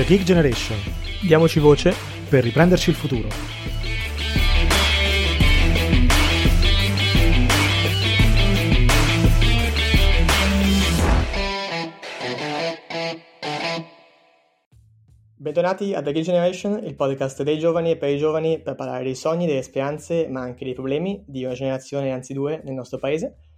The Geek Generation. Diamoci voce per riprenderci il futuro. Bentornati a The Geek Generation, il podcast dei giovani e per i giovani per parlare dei sogni, delle speranze, ma anche dei problemi di una generazione, anzi due, nel nostro paese.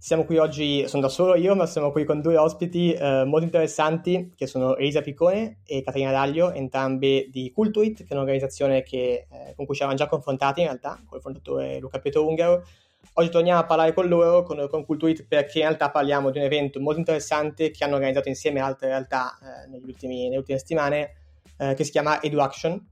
Siamo qui oggi, sono da solo io, ma siamo qui con due ospiti eh, molto interessanti che sono Elisa Piccone e Caterina Daglio, entrambe di Cultuit, che è un'organizzazione che, eh, con cui ci eravamo già confrontati in realtà, con il fondatore Luca Pietro Ungaro. Oggi torniamo a parlare con loro, con, con Cultuit, perché in realtà parliamo di un evento molto interessante che hanno organizzato insieme a altre realtà eh, ultimi, nelle ultime settimane, eh, che si chiama EduAction,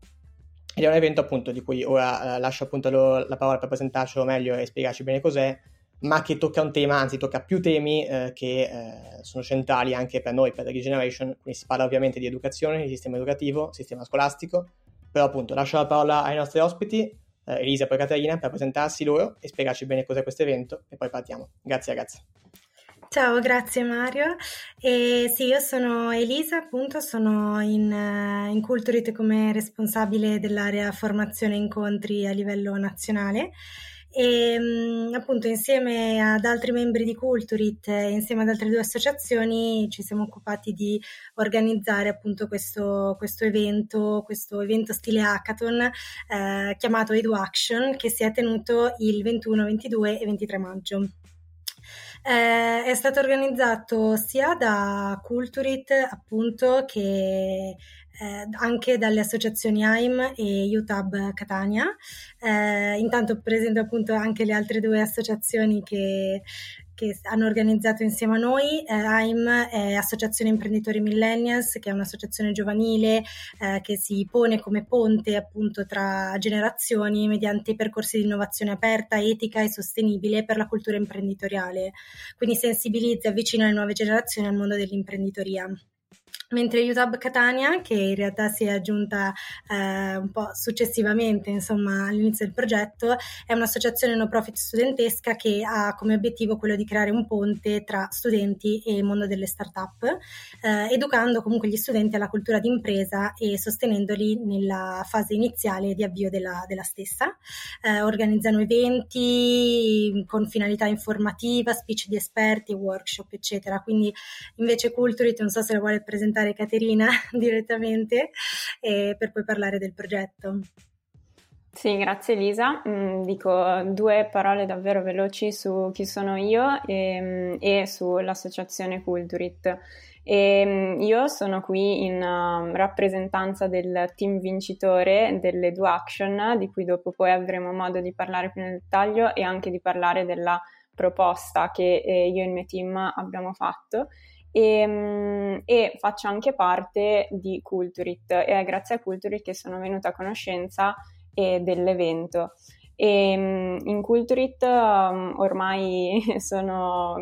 ed è un evento appunto di cui ora eh, lascio appunto lo, la parola per presentarcelo meglio e spiegarci bene cos'è, ma che tocca un tema, anzi tocca più temi eh, che eh, sono centrali anche per noi, per la Regeneration, quindi si parla ovviamente di educazione, di sistema educativo, sistema scolastico, però appunto lascio la parola ai nostri ospiti, eh, Elisa e poi Caterina, per presentarsi loro e spiegarci bene cos'è questo evento e poi partiamo. Grazie ragazzi. Ciao, grazie Mario. E sì, io sono Elisa, appunto, sono in, in Culturit come responsabile dell'area formazione e incontri a livello nazionale e mm, appunto insieme ad altri membri di Culturit e insieme ad altre due associazioni ci siamo occupati di organizzare appunto questo, questo evento, questo evento stile hackathon eh, chiamato EduAction che si è tenuto il 21, 22 e 23 maggio. Eh, è stato organizzato sia da Culturit appunto che eh, anche dalle associazioni AIM e UTAB Catania. Eh, intanto presento appunto anche le altre due associazioni che, che hanno organizzato insieme a noi. Eh, AIM è Associazione Imprenditori Millennials, che è un'associazione giovanile eh, che si pone come ponte appunto tra generazioni mediante percorsi di innovazione aperta, etica e sostenibile per la cultura imprenditoriale. Quindi sensibilizza e avvicina le nuove generazioni al mondo dell'imprenditoria. Mentre UTAB Catania, che in realtà si è aggiunta eh, un po' successivamente, insomma, all'inizio del progetto, è un'associazione no profit studentesca che ha come obiettivo quello di creare un ponte tra studenti e il mondo delle start-up, eh, educando comunque gli studenti alla cultura d'impresa e sostenendoli nella fase iniziale di avvio della, della stessa. Eh, organizzano eventi con finalità informativa, speech di esperti, workshop, eccetera. Quindi invece Culturit, non so se la vuole presentare presentare Caterina direttamente eh, per poi parlare del progetto. Sì, grazie Elisa. Mm, dico due parole davvero veloci su chi sono io e, mm, e sull'associazione Culturit. E mm, io sono qui in uh, rappresentanza del team vincitore dell'Edu Action, di cui dopo poi avremo modo di parlare più nel dettaglio e anche di parlare della proposta che eh, io e il mio team abbiamo fatto e, ehm, e, faccio anche parte di Culturit e è grazie a Culturit che sono venuta a conoscenza eh, dell'evento. E, ehm, in Culturit um, ormai sono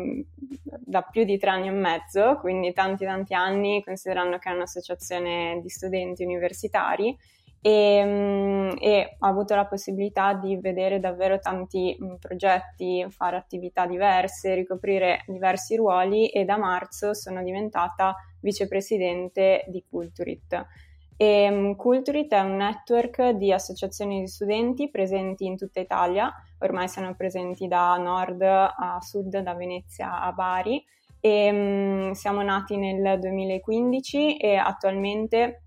da più di tre anni e mezzo, quindi tanti tanti anni, considerando che è un'associazione di studenti universitari e, mm, e, ho avuto la possibilità di vedere davvero tanti mm, progetti, fare attività diverse, ricoprire diversi ruoli e da marzo sono diventata vicepresidente di Culturit. E, mm, Culturit è un network di associazioni di studenti presenti in tutta Italia, ormai sono presenti da nord a sud, da Venezia a Bari e um, siamo nati nel 2015 e attualmente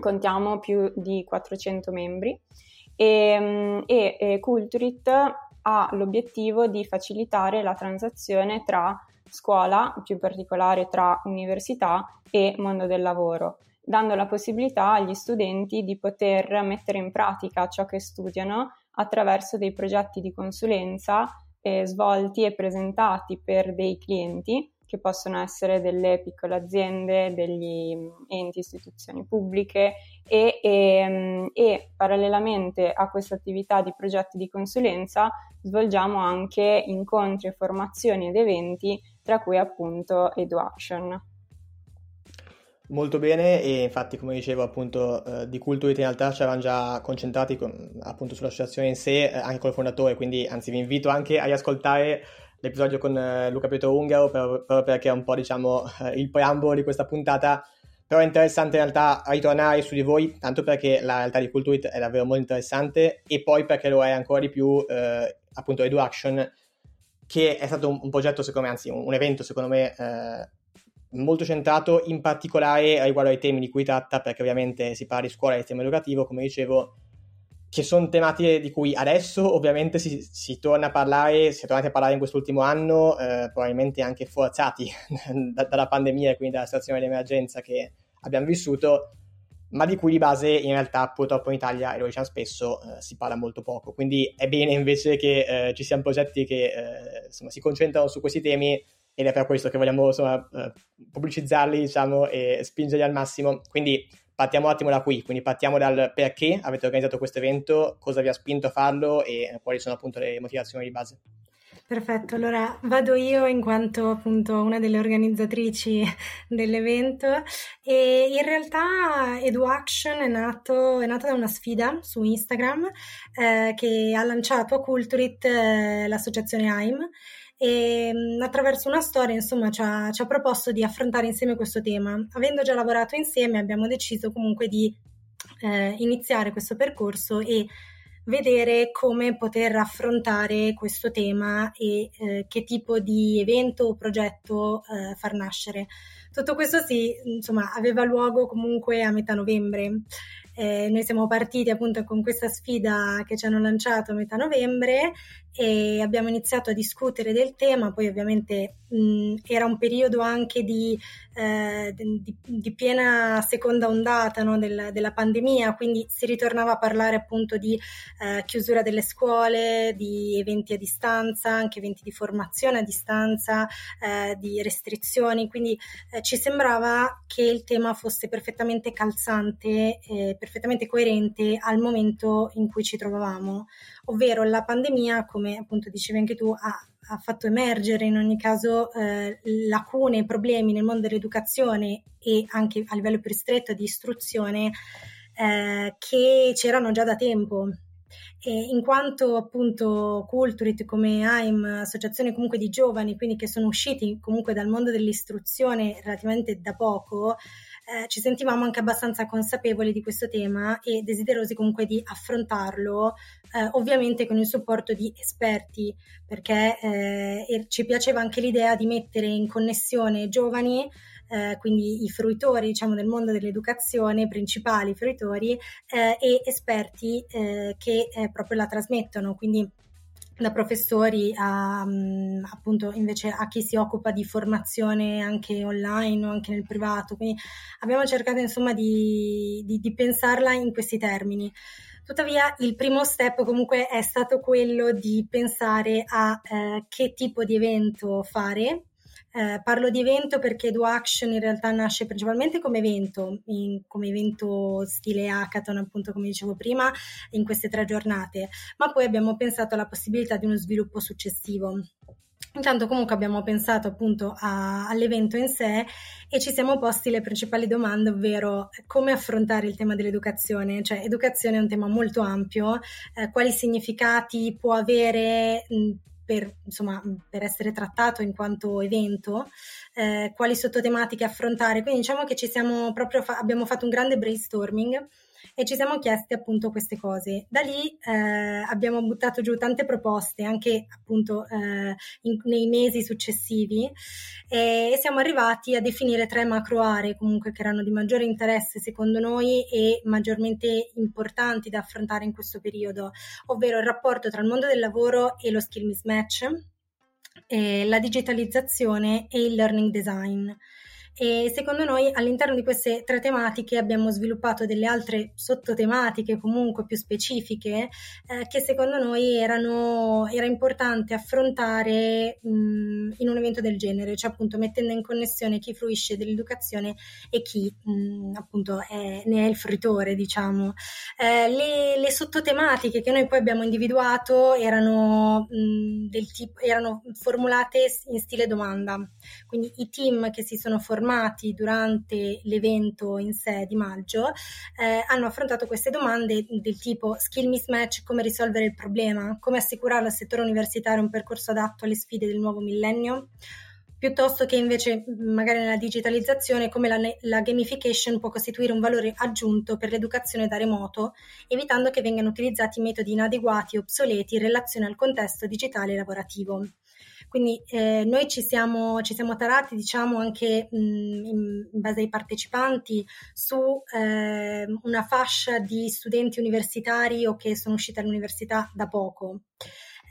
contiamo più di 400 membri. E, e, e Culturit ha l'obiettivo di facilitare la transazione tra scuola, più in particolare tra università e mondo del lavoro, dando la possibilità agli studenti di poter mettere in pratica ciò che studiano attraverso dei progetti di consulenza eh, svolti e presentati per dei clienti che possono essere delle piccole aziende, degli mm, enti, istituzioni pubbliche e, e, mm, e parallelamente a questa attività di progetti di consulenza svolgiamo anche incontri, formazioni ed eventi, tra cui appunto EduAction. Molto bene e infatti come dicevo appunto eh, di Culturit in realtà ci eravamo già concentrati con, appunto sull'associazione in sé eh, anche col fondatore quindi anzi vi invito anche a riascoltare l'episodio con eh, Luca Pietro Ungaro, proprio perché è un po' diciamo eh, il preambolo di questa puntata, però è interessante in realtà ritornare su di voi, tanto perché la realtà di Culturit è davvero molto interessante e poi perché lo è ancora di più eh, appunto Edu Action, che è stato un, un, progetto secondo me, anzi un, evento secondo me eh, molto centrato in particolare riguardo ai temi di cui tratta, perché ovviamente si parla di scuola e sistema educativo, come dicevo, che sono tematiche di cui adesso ovviamente si, si, torna a parlare, si è tornati a parlare in quest'ultimo anno, eh, probabilmente anche forzati da, dalla pandemia e quindi dalla situazione di emergenza che abbiamo vissuto, ma di cui di base in realtà purtroppo in Italia, e lo diciamo spesso, eh, si parla molto poco. Quindi è bene invece che eh, ci siano progetti che eh, insomma, si concentrano su questi temi ed è per questo che vogliamo insomma, eh, pubblicizzarli diciamo, e spingerli al massimo. Quindi partiamo un attimo da qui, quindi partiamo dal perché avete organizzato questo evento, cosa vi ha spinto a farlo e quali sono appunto le motivazioni di base. Perfetto, allora vado io in quanto appunto una delle organizzatrici dell'evento e in realtà EduAction è nato, è nato da una sfida su Instagram eh, che ha lanciato a Culturit eh, l'associazione AIM e mm, attraverso una storia insomma ci ha, ci ha proposto di affrontare insieme questo tema. Avendo già lavorato insieme abbiamo deciso comunque di eh, iniziare questo percorso e vedere come poter affrontare questo tema e eh, che tipo di evento o progetto eh, far nascere. Tutto questo sì, insomma, aveva luogo comunque a metà novembre. Eh, noi siamo partiti appunto con questa sfida che ci hanno lanciato a metà novembre e abbiamo iniziato a discutere del tema, poi ovviamente mh, era un periodo anche di, eh, di, di piena seconda ondata no, del, della pandemia, quindi si ritornava a parlare appunto di eh, chiusura delle scuole, di eventi a distanza, anche eventi di formazione a distanza, eh, di restrizioni, quindi eh, ci sembrava che il tema fosse perfettamente calzante, perfettamente coerente al momento in cui ci trovavamo, ovvero la pandemia come appunto dicevi anche tu, ha, ha fatto emergere in ogni caso eh, lacune e problemi nel mondo dell'educazione e anche a livello più ristretto di istruzione eh, che c'erano già da tempo. E in quanto appunto Culturit come AIM, associazione comunque di giovani, quindi che sono usciti comunque dal mondo dell'istruzione relativamente da poco, eh, ci sentivamo anche abbastanza consapevoli di questo tema e desiderosi comunque di affrontarlo, eh, ovviamente con il supporto di esperti, perché eh, ci piaceva anche l'idea di mettere in connessione giovani eh, quindi i fruitori diciamo, del mondo dell'educazione, principali fruitori eh, e esperti eh, che eh, proprio la trasmettono. Quindi da professori a, um, appunto invece a chi si occupa di formazione anche online o anche nel privato. Quindi abbiamo cercato insomma di, di, di pensarla in questi termini. Tuttavia il primo step comunque è stato quello di pensare a eh, che tipo di evento fare eh, parlo di evento perché Do Action in realtà nasce principalmente come evento, in, come evento stile hackathon, appunto come dicevo prima, in queste tre giornate, ma poi abbiamo pensato alla possibilità di uno sviluppo successivo. Intanto comunque abbiamo pensato appunto a, all'evento in sé e ci siamo posti le principali domande, ovvero come affrontare il tema dell'educazione, cioè educazione è un tema molto ampio, eh, quali significati può avere mh, per, insomma, per essere trattato in quanto evento, eh, quali sottotematiche affrontare. Quindi diciamo che ci siamo proprio fa- abbiamo fatto un grande brainstorming e ci siamo chiesti appunto queste cose. Da lì eh, abbiamo buttato giù tante proposte anche appunto eh, in, nei mesi successivi e siamo arrivati a definire tre macro aree comunque che erano di maggiore interesse secondo noi e maggiormente importanti da affrontare in questo periodo, ovvero il rapporto tra il mondo del lavoro e lo skill mismatch, la digitalizzazione e il learning design e secondo noi all'interno di queste tre tematiche abbiamo sviluppato delle altre sottotematiche comunque più specifiche eh, che secondo noi erano, era importante affrontare mh, in un evento del genere, cioè appunto mettendo in connessione chi fruisce dell'educazione e chi mh, appunto è, ne è il fruitore diciamo. Eh, le, le, sottotematiche che noi poi abbiamo individuato erano, mh, del tipo, erano formulate in stile domanda, quindi i team che si sono formati formati durante l'evento in sé di maggio eh, hanno affrontato queste domande del tipo skill mismatch, come risolvere il problema, come assicurare al settore universitario un percorso adatto alle sfide del nuovo millennio, piuttosto che invece magari nella digitalizzazione come la, la gamification può costituire un valore aggiunto per l'educazione da remoto, evitando che vengano utilizzati metodi inadeguati o obsoleti in relazione al contesto digitale lavorativo. Quindi eh, noi ci siamo, ci siamo, tarati, diciamo, anche mh, in, in, base ai partecipanti su eh, una fascia di studenti universitari o che sono usciti all'università da poco.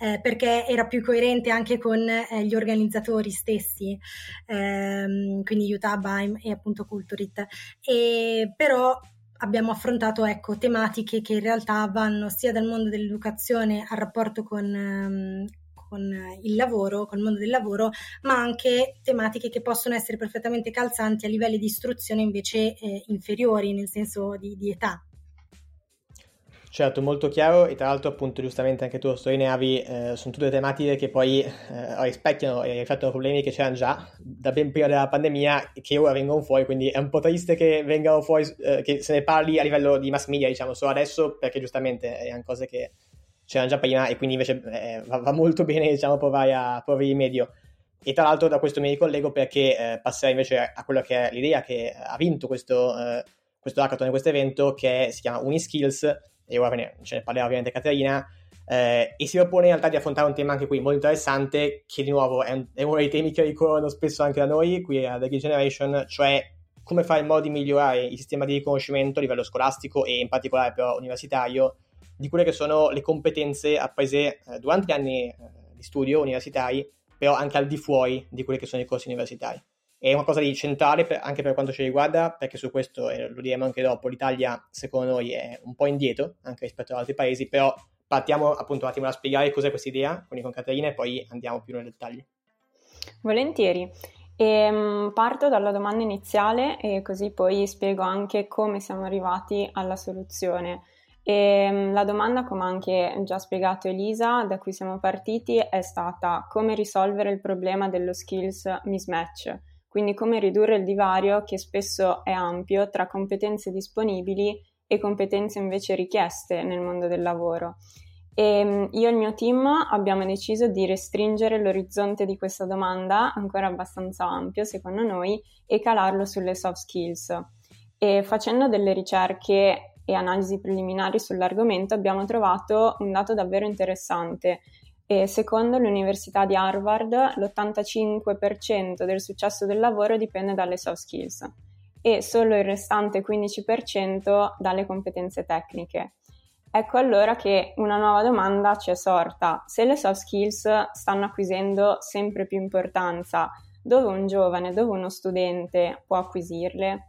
Eh, perché era più coerente anche con eh, gli organizzatori stessi, ehm, quindi Utah Baim e appunto Culturit. E, però abbiamo affrontato ecco, tematiche che in realtà vanno sia dal mondo dell'educazione al rapporto con, ehm, con il lavoro, con il mondo del lavoro, ma anche tematiche che possono essere perfettamente calzanti a livelli di istruzione invece eh, inferiori, nel senso di, di età. Certo, molto chiaro e tra l'altro appunto giustamente anche tu sottolineavi, eh, sono tutte tematiche che poi eh, rispecchiano e riflettono problemi che c'erano già da ben prima della pandemia e che ora vengono fuori, quindi è un po' triste che vengano fuori, eh, che se ne parli a livello di mass media diciamo solo adesso perché giustamente erano cose che c'erano già prima e quindi invece eh, va, va, molto bene diciamo provare a porre rimedio. E tra l'altro da questo mi ricollego perché eh, passerei invece a quella che è l'idea che ha vinto questo, eh, questo hackathon, questo evento, che si chiama Uniskills, e ora ce ne parlerà ovviamente Caterina, eh, e si propone in realtà di affrontare un tema anche qui molto interessante, che di nuovo è, un, è uno dei temi che ricorrono spesso anche da noi, qui a The Generation, cioè come fare in modo di migliorare il sistema di riconoscimento a livello scolastico e in particolare però universitario di quelle che sono le competenze apprese eh, durante gli anni eh, di studio universitari, però anche al di fuori di quelli che sono i corsi universitari. È una cosa di centrale per, anche per quanto ci riguarda, perché su questo, e lo diremo anche dopo, l'Italia secondo noi è un po' indietro anche rispetto ad altri paesi, però partiamo appunto un attimo a spiegare cos'è questa idea, quindi con Caterina, e poi andiamo più nei dettagli. Volentieri. E, ehm, parto dalla domanda iniziale e così poi spiego anche come siamo arrivati alla soluzione. E ehm, la domanda, come anche già spiegato Elisa, da cui siamo partiti è stata come risolvere il problema dello skills mismatch, quindi come ridurre il divario che spesso è ampio tra competenze disponibili e competenze invece richieste nel mondo del lavoro. E ehm, io e il mio team abbiamo deciso di restringere l'orizzonte di questa domanda, ancora abbastanza ampio secondo noi, e calarlo sulle soft skills. E facendo delle ricerche e analisi preliminari sull'argomento abbiamo trovato un dato davvero interessante. E secondo l'Università di Harvard l'85% del successo del lavoro dipende dalle soft skills e solo il restante 15% dalle competenze tecniche. Ecco allora che una nuova domanda ci è sorta. Se le soft skills stanno acquisendo sempre più importanza, dove un giovane, dove uno studente può acquisirle?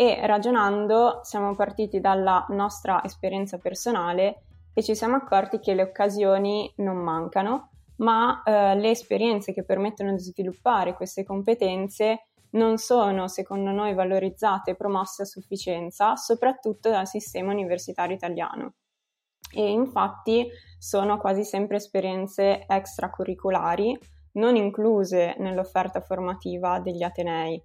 E ragionando siamo partiti dalla nostra esperienza personale e ci siamo accorti che le occasioni non mancano, ma eh, le esperienze che permettono di sviluppare queste competenze non sono, secondo noi, valorizzate e promosse a sufficienza, soprattutto dal sistema universitario italiano. E infatti sono quasi sempre esperienze extracurriculari, non incluse nell'offerta formativa degli Atenei.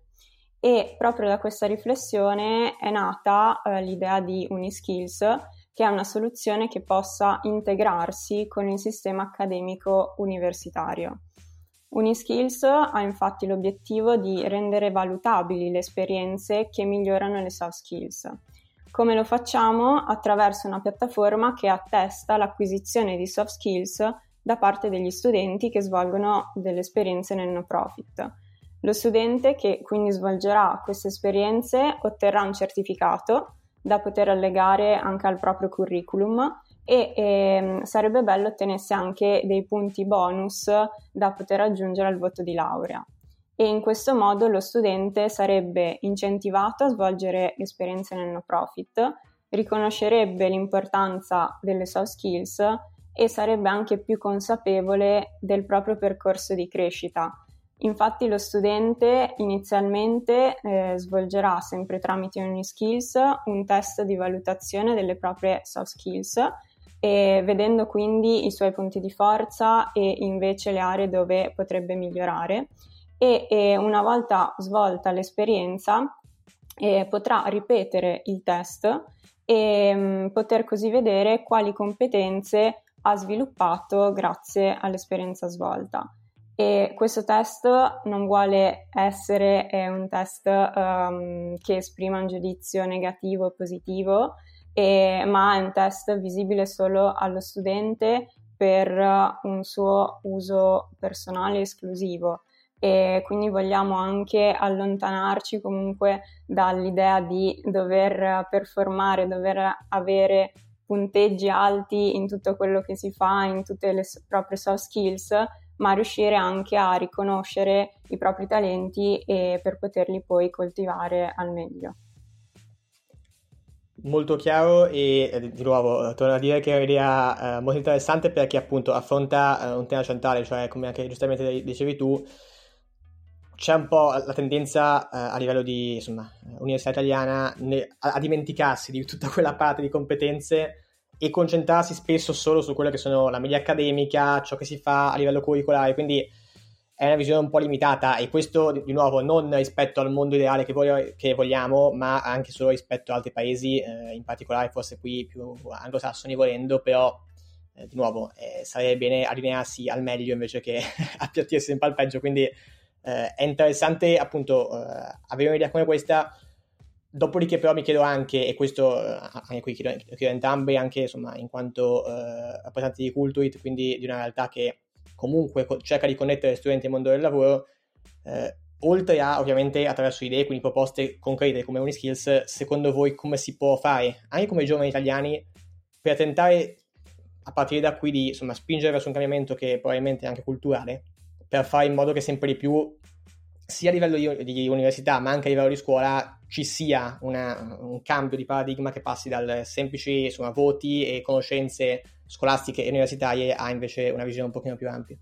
E proprio da questa riflessione è nata eh, l'idea di Uniskills, che è una soluzione che possa integrarsi con il sistema accademico universitario. Uniskills ha infatti l'obiettivo di rendere valutabili le esperienze che migliorano le soft skills. Come lo facciamo? Attraverso una piattaforma che attesta l'acquisizione di soft skills da parte degli studenti che svolgono delle esperienze nel no profit. Lo studente che quindi svolgerà queste esperienze otterrà un certificato da poter allegare anche al proprio curriculum e eh, sarebbe bello ottenesse anche dei punti bonus da poter aggiungere al voto di laurea. E in questo modo lo studente sarebbe incentivato a svolgere esperienze nel no profit, riconoscerebbe l'importanza delle soft skills e sarebbe anche più consapevole del proprio percorso di crescita Infatti lo studente inizialmente eh, svolgerà sempre tramite Uniskills un test di valutazione delle proprie soft skills e vedendo quindi i suoi punti di forza e invece le aree dove potrebbe migliorare. E, e una volta svolta l'esperienza eh, potrà ripetere il test e mh, mm, poter così vedere quali competenze ha sviluppato grazie all'esperienza svolta e questo test non vuole essere un test um, che esprima un giudizio negativo o positivo, eh, ma è un test visibile solo allo studente per un suo uso personale esclusivo. E quindi vogliamo anche allontanarci comunque dall'idea di dover performare, dover avere punteggi alti in tutto quello che si fa, in tutte le proprie soft skills, ma riuscire anche a riconoscere i propri talenti e per poterli poi coltivare al meglio. Molto chiaro e eh, di nuovo torno a dire che è un'idea eh, molto interessante perché appunto affronta eh, un tema centrale, cioè come anche giustamente dicevi tu, c'è un po' la tendenza eh, a livello di insomma, università italiana ne, a, a, dimenticarsi di tutta quella parte di competenze e concentrarsi spesso solo su quella che sono la media accademica, ciò che si fa a livello curricolare, quindi è una visione un po' limitata e questo di nuovo non rispetto al mondo ideale che, voglio, che vogliamo, ma anche solo rispetto ad altri paesi, eh, in particolare forse qui più anglosassoni volendo, però eh, di nuovo eh, sarebbe bene allinearsi al meglio invece che appiattirsi sempre al peggio, quindi eh, è interessante appunto eh, avere un'idea come questa Dopodiché però mi chiedo anche, e questo eh, anche qui chiedo, chiedo entrambi, anche insomma in quanto eh, rappresentanti di Cultuit, quindi di una realtà che comunque cerca di connettere studenti al mondo del lavoro, eh, oltre a ovviamente attraverso idee, quindi proposte concrete come Uniskills, secondo voi come si può fare, anche come giovani italiani, per tentare a partire da qui di insomma, spingere verso un cambiamento che probabilmente è anche culturale, per fare in modo che sempre di più sia a livello di, università ma anche a livello di scuola ci sia una, un cambio di paradigma che passi dal semplici insomma, voti e conoscenze scolastiche e universitarie a invece una visione un pochino più ampia.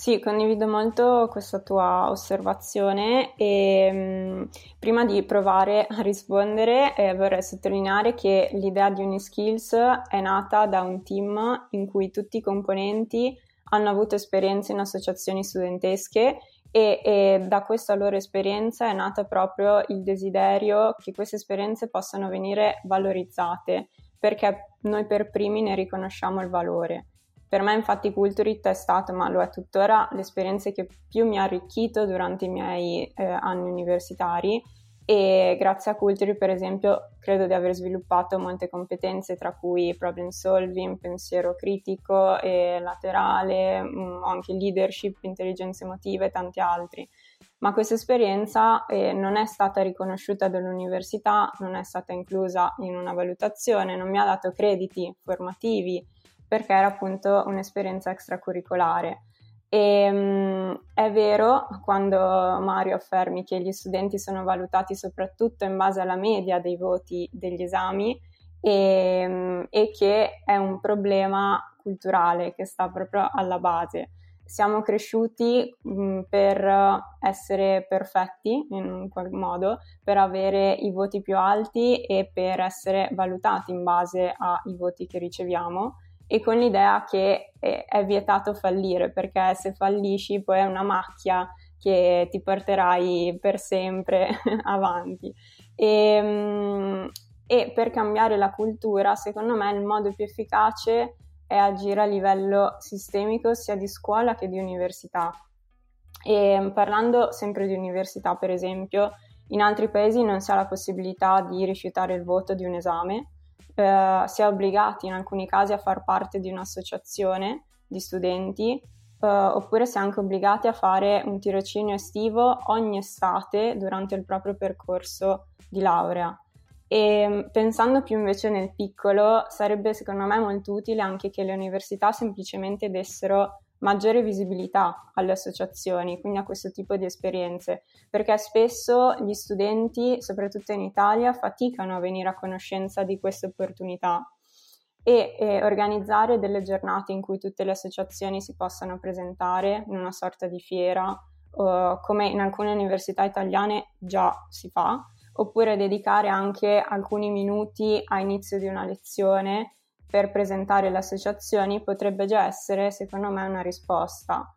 Sì, condivido molto questa tua osservazione e mh, mm, prima di provare a rispondere eh, vorrei sottolineare che l'idea di Uniskills è nata da un team in cui tutti i componenti hanno avuto esperienze in associazioni studentesche e, e, da questa loro esperienza è nato proprio il desiderio che queste esperienze possano venire valorizzate perché noi per primi ne riconosciamo il valore. Per me infatti Culturit è stato, ma lo è tuttora, l'esperienza che più mi ha arricchito durante i miei eh, anni universitari e grazie a Culture per esempio credo di aver sviluppato molte competenze tra cui problem solving, pensiero critico e laterale, mh, mm, anche leadership, intelligenza emotiva e tanti altri. Ma questa esperienza eh, non è stata riconosciuta dall'università, non è stata inclusa in una valutazione, non mi ha dato crediti formativi perché era appunto un'esperienza extracurricolare. E, um, è vero quando Mario affermi che gli studenti sono valutati soprattutto in base alla media dei voti degli esami e, um, e che è un problema culturale che sta proprio alla base. Siamo cresciuti um, per essere perfetti in un qualche modo, per avere i voti più alti e per essere valutati in base ai voti che riceviamo e con l'idea che è vietato fallire perché se fallisci poi è una macchia che ti porterai per sempre avanti. E, ehm, e, per cambiare la cultura, secondo me, il modo più efficace è agire a livello sistemico sia di scuola che di università. E parlando sempre di università, per esempio, in altri paesi non si ha la possibilità di rifiutare il voto di un esame, eh, si è obbligati in alcuni casi a far parte di un'associazione di studenti eh, oppure si è anche obbligati a fare un tirocinio estivo ogni estate durante il proprio percorso di laurea. E pensando più invece nel piccolo, sarebbe secondo me molto utile anche che le università semplicemente dessero maggiore visibilità alle associazioni, quindi a questo tipo di esperienze, perché spesso gli studenti, soprattutto in Italia, faticano a venire a conoscenza di queste opportunità e, e organizzare delle giornate in cui tutte le associazioni si possano presentare in una sorta di fiera, uh, come in alcune università italiane già si fa, oppure dedicare anche alcuni minuti a inizio di una lezione per presentare le associazioni potrebbe già essere, secondo me, una risposta.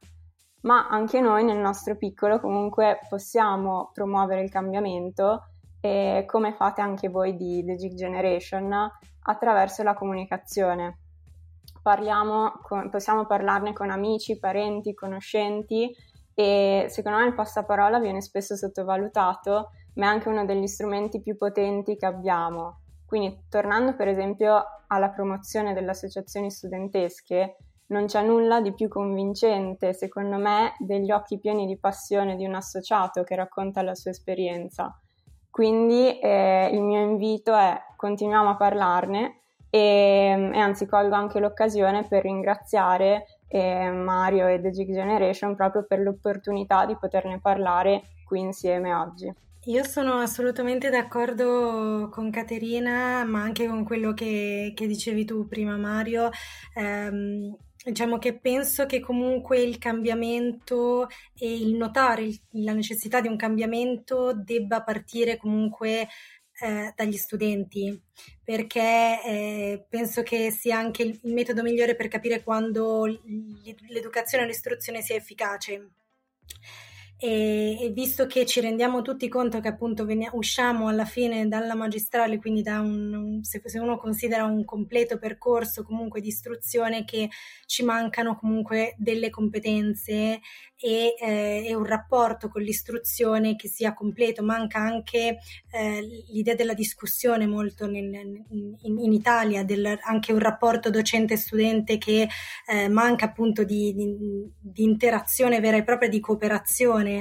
Ma anche noi nel nostro piccolo comunque possiamo promuovere il cambiamento e come fate anche voi di The Gig Generation attraverso la comunicazione. con, possiamo parlarne con amici, parenti, conoscenti e secondo me il passaparola viene spesso sottovalutato, ma è anche uno degli strumenti più potenti che abbiamo. Quindi tornando per esempio alla promozione delle associazioni studentesche, non c'è nulla di più convincente, secondo me, degli occhi pieni di passione di un associato che racconta la sua esperienza. Quindi eh, il mio invito è continuiamo a parlarne e, e anzi colgo anche l'occasione per ringraziare eh, Mario e The Gig Generation proprio per l'opportunità di poterne parlare qui insieme oggi. Io sono assolutamente d'accordo con Caterina, ma anche con quello che, che dicevi tu prima, Mario. Um, diciamo che penso che comunque il cambiamento e il notare il, la necessità di un cambiamento debba partire comunque eh, dagli studenti, perché eh, penso che sia anche il, il metodo migliore per capire quando l'educazione e l'istruzione sia efficace e, visto che ci rendiamo tutti conto che appunto venia, usciamo alla fine dalla magistrale, quindi da un, un, se, se, uno considera un completo percorso comunque di istruzione che ci mancano comunque delle competenze e, eh, e un rapporto con l'istruzione che sia completo, manca anche eh, l'idea della discussione molto nel, in, in, Italia, del, anche un rapporto docente-studente che eh, manca appunto di, di, di interazione vera e propria, di cooperazione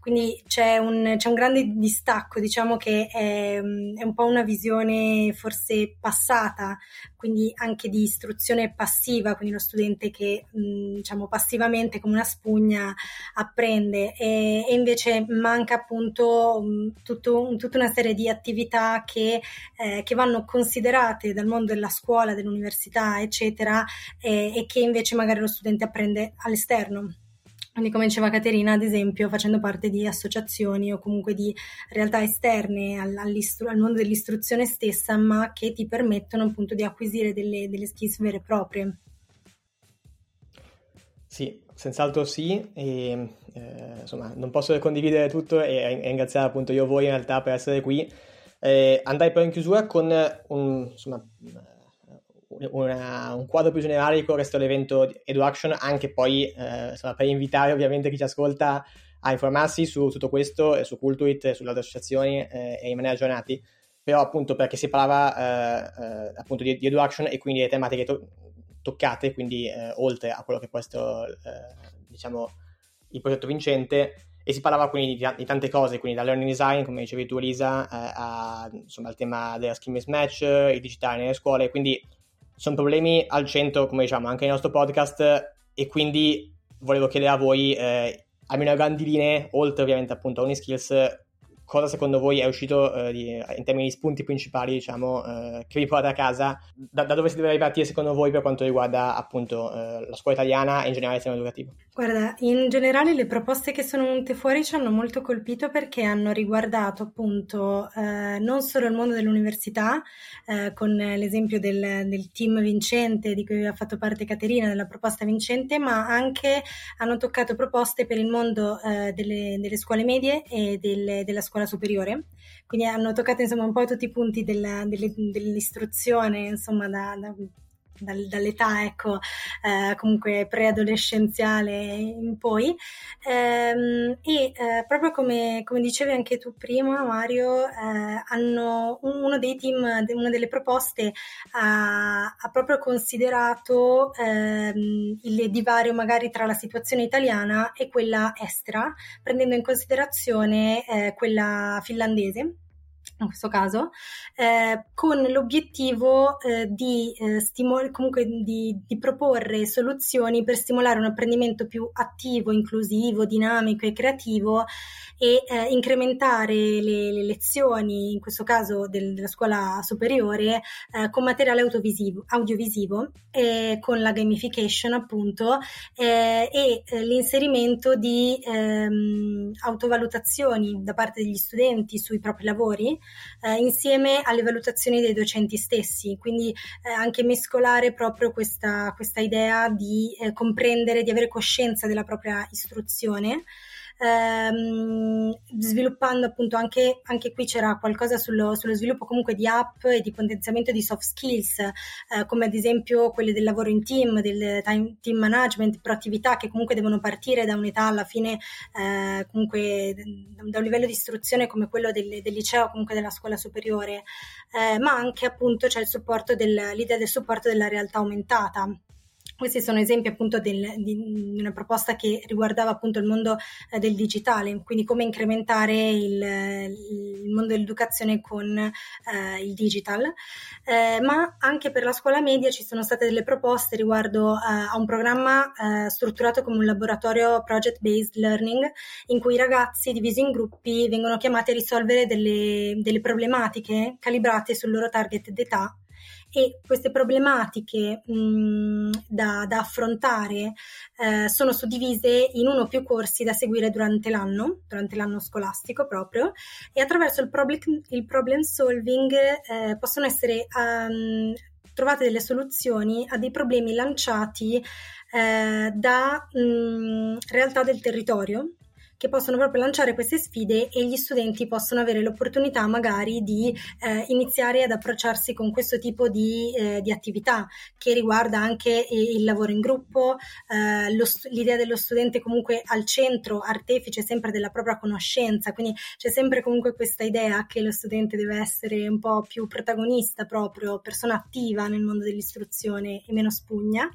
quindi c'è un, c'è un grande distacco, diciamo che è, è, un po' una visione forse passata, quindi anche di istruzione passiva, quindi lo studente che diciamo passivamente come una spugna apprende e, e invece manca appunto tutto, tutta una serie di attività che, eh, che, vanno considerate dal mondo della scuola, dell'università, eccetera, e, e che invece magari lo studente apprende all'esterno. Quindi, come diceva Caterina, ad esempio, facendo parte di associazioni o comunque di realtà esterne al, mondo dell'istruzione stessa, ma che ti permettono appunto di acquisire delle, delle skills vere e proprie. Sì, senz'altro sì, e eh, insomma non posso condividere tutto e, e ringraziare appunto io voi in realtà per essere qui. Eh, andrei poi in chiusura con un, insomma, una, un quadro più generale di quello che è EduAction, anche poi eh, insomma, per invitare ovviamente chi ci ascolta a informarsi su tutto questo, su Cultuit, sulle altre associazioni eh, e rimanere aggiornati, però appunto perché si parlava eh, eh appunto di, di EduAction e quindi le tematiche to- toccate, quindi eh, oltre a quello che può essere eh, diciamo il progetto vincente, e si parlava quindi di, di, tante cose, quindi dal learning design, come dicevi tu Elisa, eh, a, insomma, al tema della skill mismatch, il digitale nelle scuole, quindi sono problemi al centro, come diciamo, anche nel nostro podcast e quindi volevo chiedere a voi, eh, almeno a grandi linee, oltre ovviamente appunto a Uniskills, cosa secondo voi è uscito eh, di, in termini di spunti principali, diciamo, eh, che vi portate a casa? Da, da, dove si deve ripartire secondo voi per quanto riguarda appunto eh, la scuola italiana e in generale il sistema educativo? Guarda, in generale le proposte che sono venute fuori ci hanno molto colpito perché hanno riguardato appunto eh, non solo il mondo dell'università, eh, con l'esempio del, del, team vincente di cui ha fatto parte Caterina, della proposta vincente, ma anche hanno toccato proposte per il mondo eh, delle, delle, scuole medie e del, della scuola scuola superiore, quindi hanno toccato insomma un po' tutti i punti della, delle, dell'istruzione, insomma da, da dal, dall'età ecco, eh, comunque preadolescenziale in poi. Ehm, e eh, proprio come, come, dicevi anche tu prima Mario eh, hanno uno dei team una delle proposte ha, ha proprio considerato ehm, il divario magari tra la situazione italiana e quella estera prendendo in considerazione eh, quella finlandese in questo caso, eh, con l'obiettivo eh, di, eh, stimol- comunque di, di, proporre soluzioni per stimolare un apprendimento più attivo, inclusivo, dinamico e creativo e eh, incrementare le, le, lezioni, in questo caso del, della scuola superiore, eh, con materiale audiovisivo, audiovisivo con la gamification appunto eh, e l'inserimento di ehm, autovalutazioni da parte degli studenti sui propri lavori eh, insieme alle valutazioni dei docenti stessi, quindi eh, anche mescolare proprio questa, questa idea di eh, comprendere, di avere coscienza della propria istruzione ehm, sviluppando appunto anche, anche qui c'era qualcosa sullo, sullo, sviluppo comunque di app e di potenziamento di soft skills, eh, come ad esempio quelle del lavoro in team, del time, team management, proattività che comunque devono partire da un'età alla fine eh, comunque da un livello di istruzione come quello del, del liceo comunque della scuola superiore, eh, ma anche appunto c'è il supporto del, l'idea del supporto della realtà aumentata questi sono esempi appunto del, di una proposta che riguardava appunto il mondo eh, del digitale, quindi come incrementare il, il mondo dell'educazione con eh, il digital, eh, ma anche per la scuola media ci sono state delle proposte riguardo eh, a un programma eh, strutturato come un laboratorio project based learning in cui i ragazzi divisi in gruppi vengono chiamati a risolvere delle, delle problematiche calibrate sul loro target d'età e queste problematiche mh, da, da, affrontare eh, sono suddivise in uno o più corsi da seguire durante l'anno, durante l'anno scolastico proprio, e attraverso il problem, il problem solving eh, possono essere um, trovate delle soluzioni a dei problemi lanciati eh, da mh, realtà del territorio che possono proprio lanciare queste sfide e gli studenti possono avere l'opportunità magari di eh, iniziare ad approcciarsi con questo tipo di, eh, di attività che riguarda anche il lavoro in gruppo, eh, lo, l'idea dello studente comunque al centro, artefice sempre della propria conoscenza, quindi c'è sempre comunque questa idea che lo studente deve essere un po' più protagonista proprio, persona attiva nel mondo dell'istruzione e meno spugna.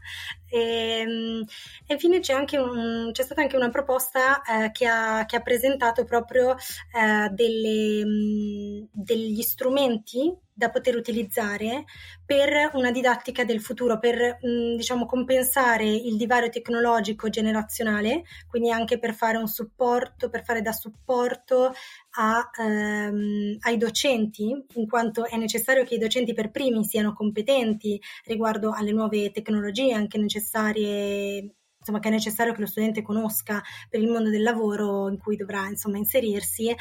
E, ehm, e infine c'è, anche un, c'è stata anche una proposta eh, che ha che ha presentato proprio eh, delle, degli strumenti da poter utilizzare per una didattica del futuro, per mh, diciamo compensare il divario tecnologico generazionale, quindi anche per fare un supporto, per fare da supporto a, ehm, ai docenti, in quanto è necessario che i docenti per primi siano competenti riguardo alle nuove tecnologie, anche necessarie insomma, che è necessario che lo studente conosca per il mondo del lavoro in cui dovrà insomma, inserirsi eh,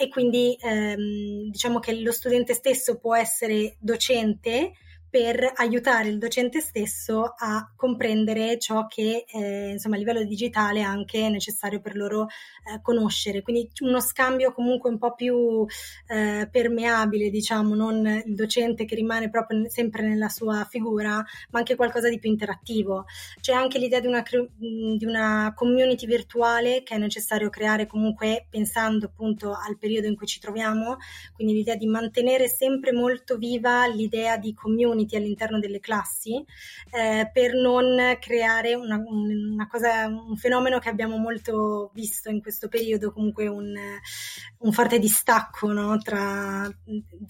e quindi ehm, diciamo che lo studente stesso può essere docente per aiutare il docente stesso a comprendere ciò che eh, insomma a livello digitale anche è necessario per loro eh, conoscere. Quindi uno scambio comunque un po' più eh, permeabile, diciamo, non il docente che rimane proprio sempre nella sua figura, ma anche qualcosa di più interattivo. C'è anche l'idea di una, di una community virtuale che è necessario creare comunque pensando appunto al periodo in cui ci troviamo, quindi l'idea di mantenere sempre molto viva l'idea di community community all'interno delle classi eh, per non creare una, una, cosa, un fenomeno che abbiamo molto visto in questo periodo, comunque un, un forte distacco no? tra,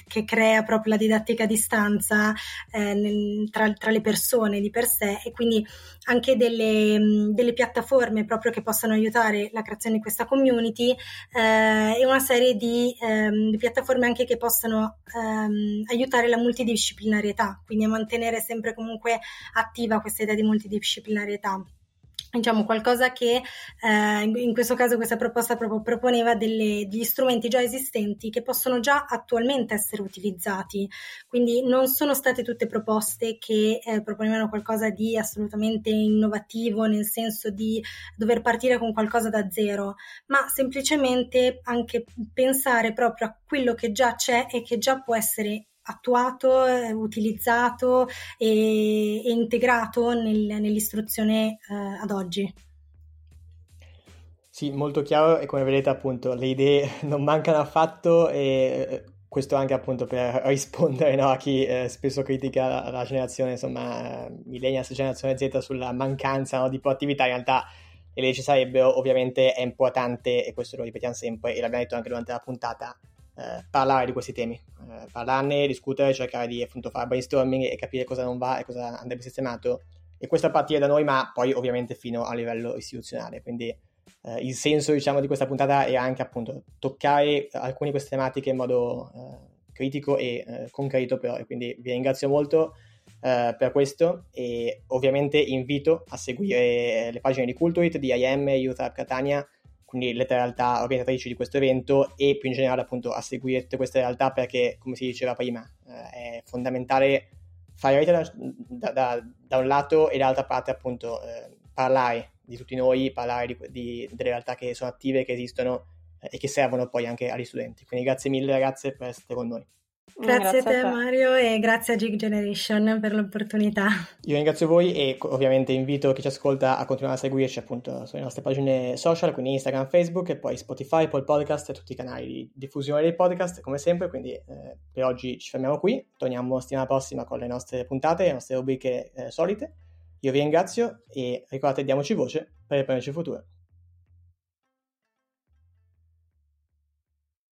che crea proprio la didattica a distanza eh, nel, tra, tra, le persone di per sé e quindi anche delle, delle, piattaforme proprio che possano aiutare la creazione di questa community eh, e una serie di, ehm, di, piattaforme anche che possano ehm, aiutare la multidisciplinarietà quindi mantenere sempre comunque attiva questa idea di multidisciplinarietà. Diciamo qualcosa che eh, in questo caso questa proposta proprio proponeva delle, degli strumenti già esistenti che possono già attualmente essere utilizzati. Quindi non sono state tutte proposte che eh, proponevano qualcosa di assolutamente innovativo nel senso di dover partire con qualcosa da zero ma semplicemente anche pensare proprio a quello che già c'è e che già può essere attuato, eh, utilizzato e, e integrato nel, nell'istruzione eh, ad oggi. Sì, molto chiaro e come vedete appunto le idee non mancano affatto e eh, questo anche appunto per rispondere no, a chi eh, spesso critica la generazione, insomma, millennials, generazione Z sulla mancanza no, di proattività, in realtà le leggi sarebbero, ovviamente è importante, e questo lo ripetiamo sempre, e l'abbiamo detto anche durante la puntata, eh, parlare di questi temi, eh, parlarne, discutere, cercare di appunto fare brainstorming e capire cosa non va e cosa andrebbe sistemato. E questo a partire da noi, ma poi ovviamente fino a livello istituzionale. Quindi eh, il senso diciamo di questa puntata è anche appunto toccare alcune di queste tematiche in modo eh, critico e eh, concreto però. E quindi vi ringrazio molto. Uh, per questo e ovviamente invito a seguire le pagine di Culturit, di IM, Youth Hub Catania quindi le realtà organizzatrici di questo evento e più in generale appunto a seguire tutte queste realtà perché come si diceva prima eh, è fondamentale fare rete da, da, da, un lato e dall'altra parte appunto eh, parlare di tutti noi, parlare di, di, delle realtà che sono attive, che esistono eh, e che servono poi anche agli studenti. Quindi grazie mille ragazze per essere con noi. Grazie, grazie a te, a te Mario e grazie a Gig Generation per l'opportunità. Io ringrazio voi e ovviamente invito chi ci ascolta a continuare a seguirci appunto sulle nostre pagine social, quindi Instagram, Facebook e poi Spotify, poi il podcast e tutti i canali di diffusione dei podcast come sempre, quindi eh, per oggi ci fermiamo qui, torniamo settimana prossima con le nostre puntate, le nostre rubriche eh, solite. Io vi ringrazio e ricordate diamoci voce per il futuro.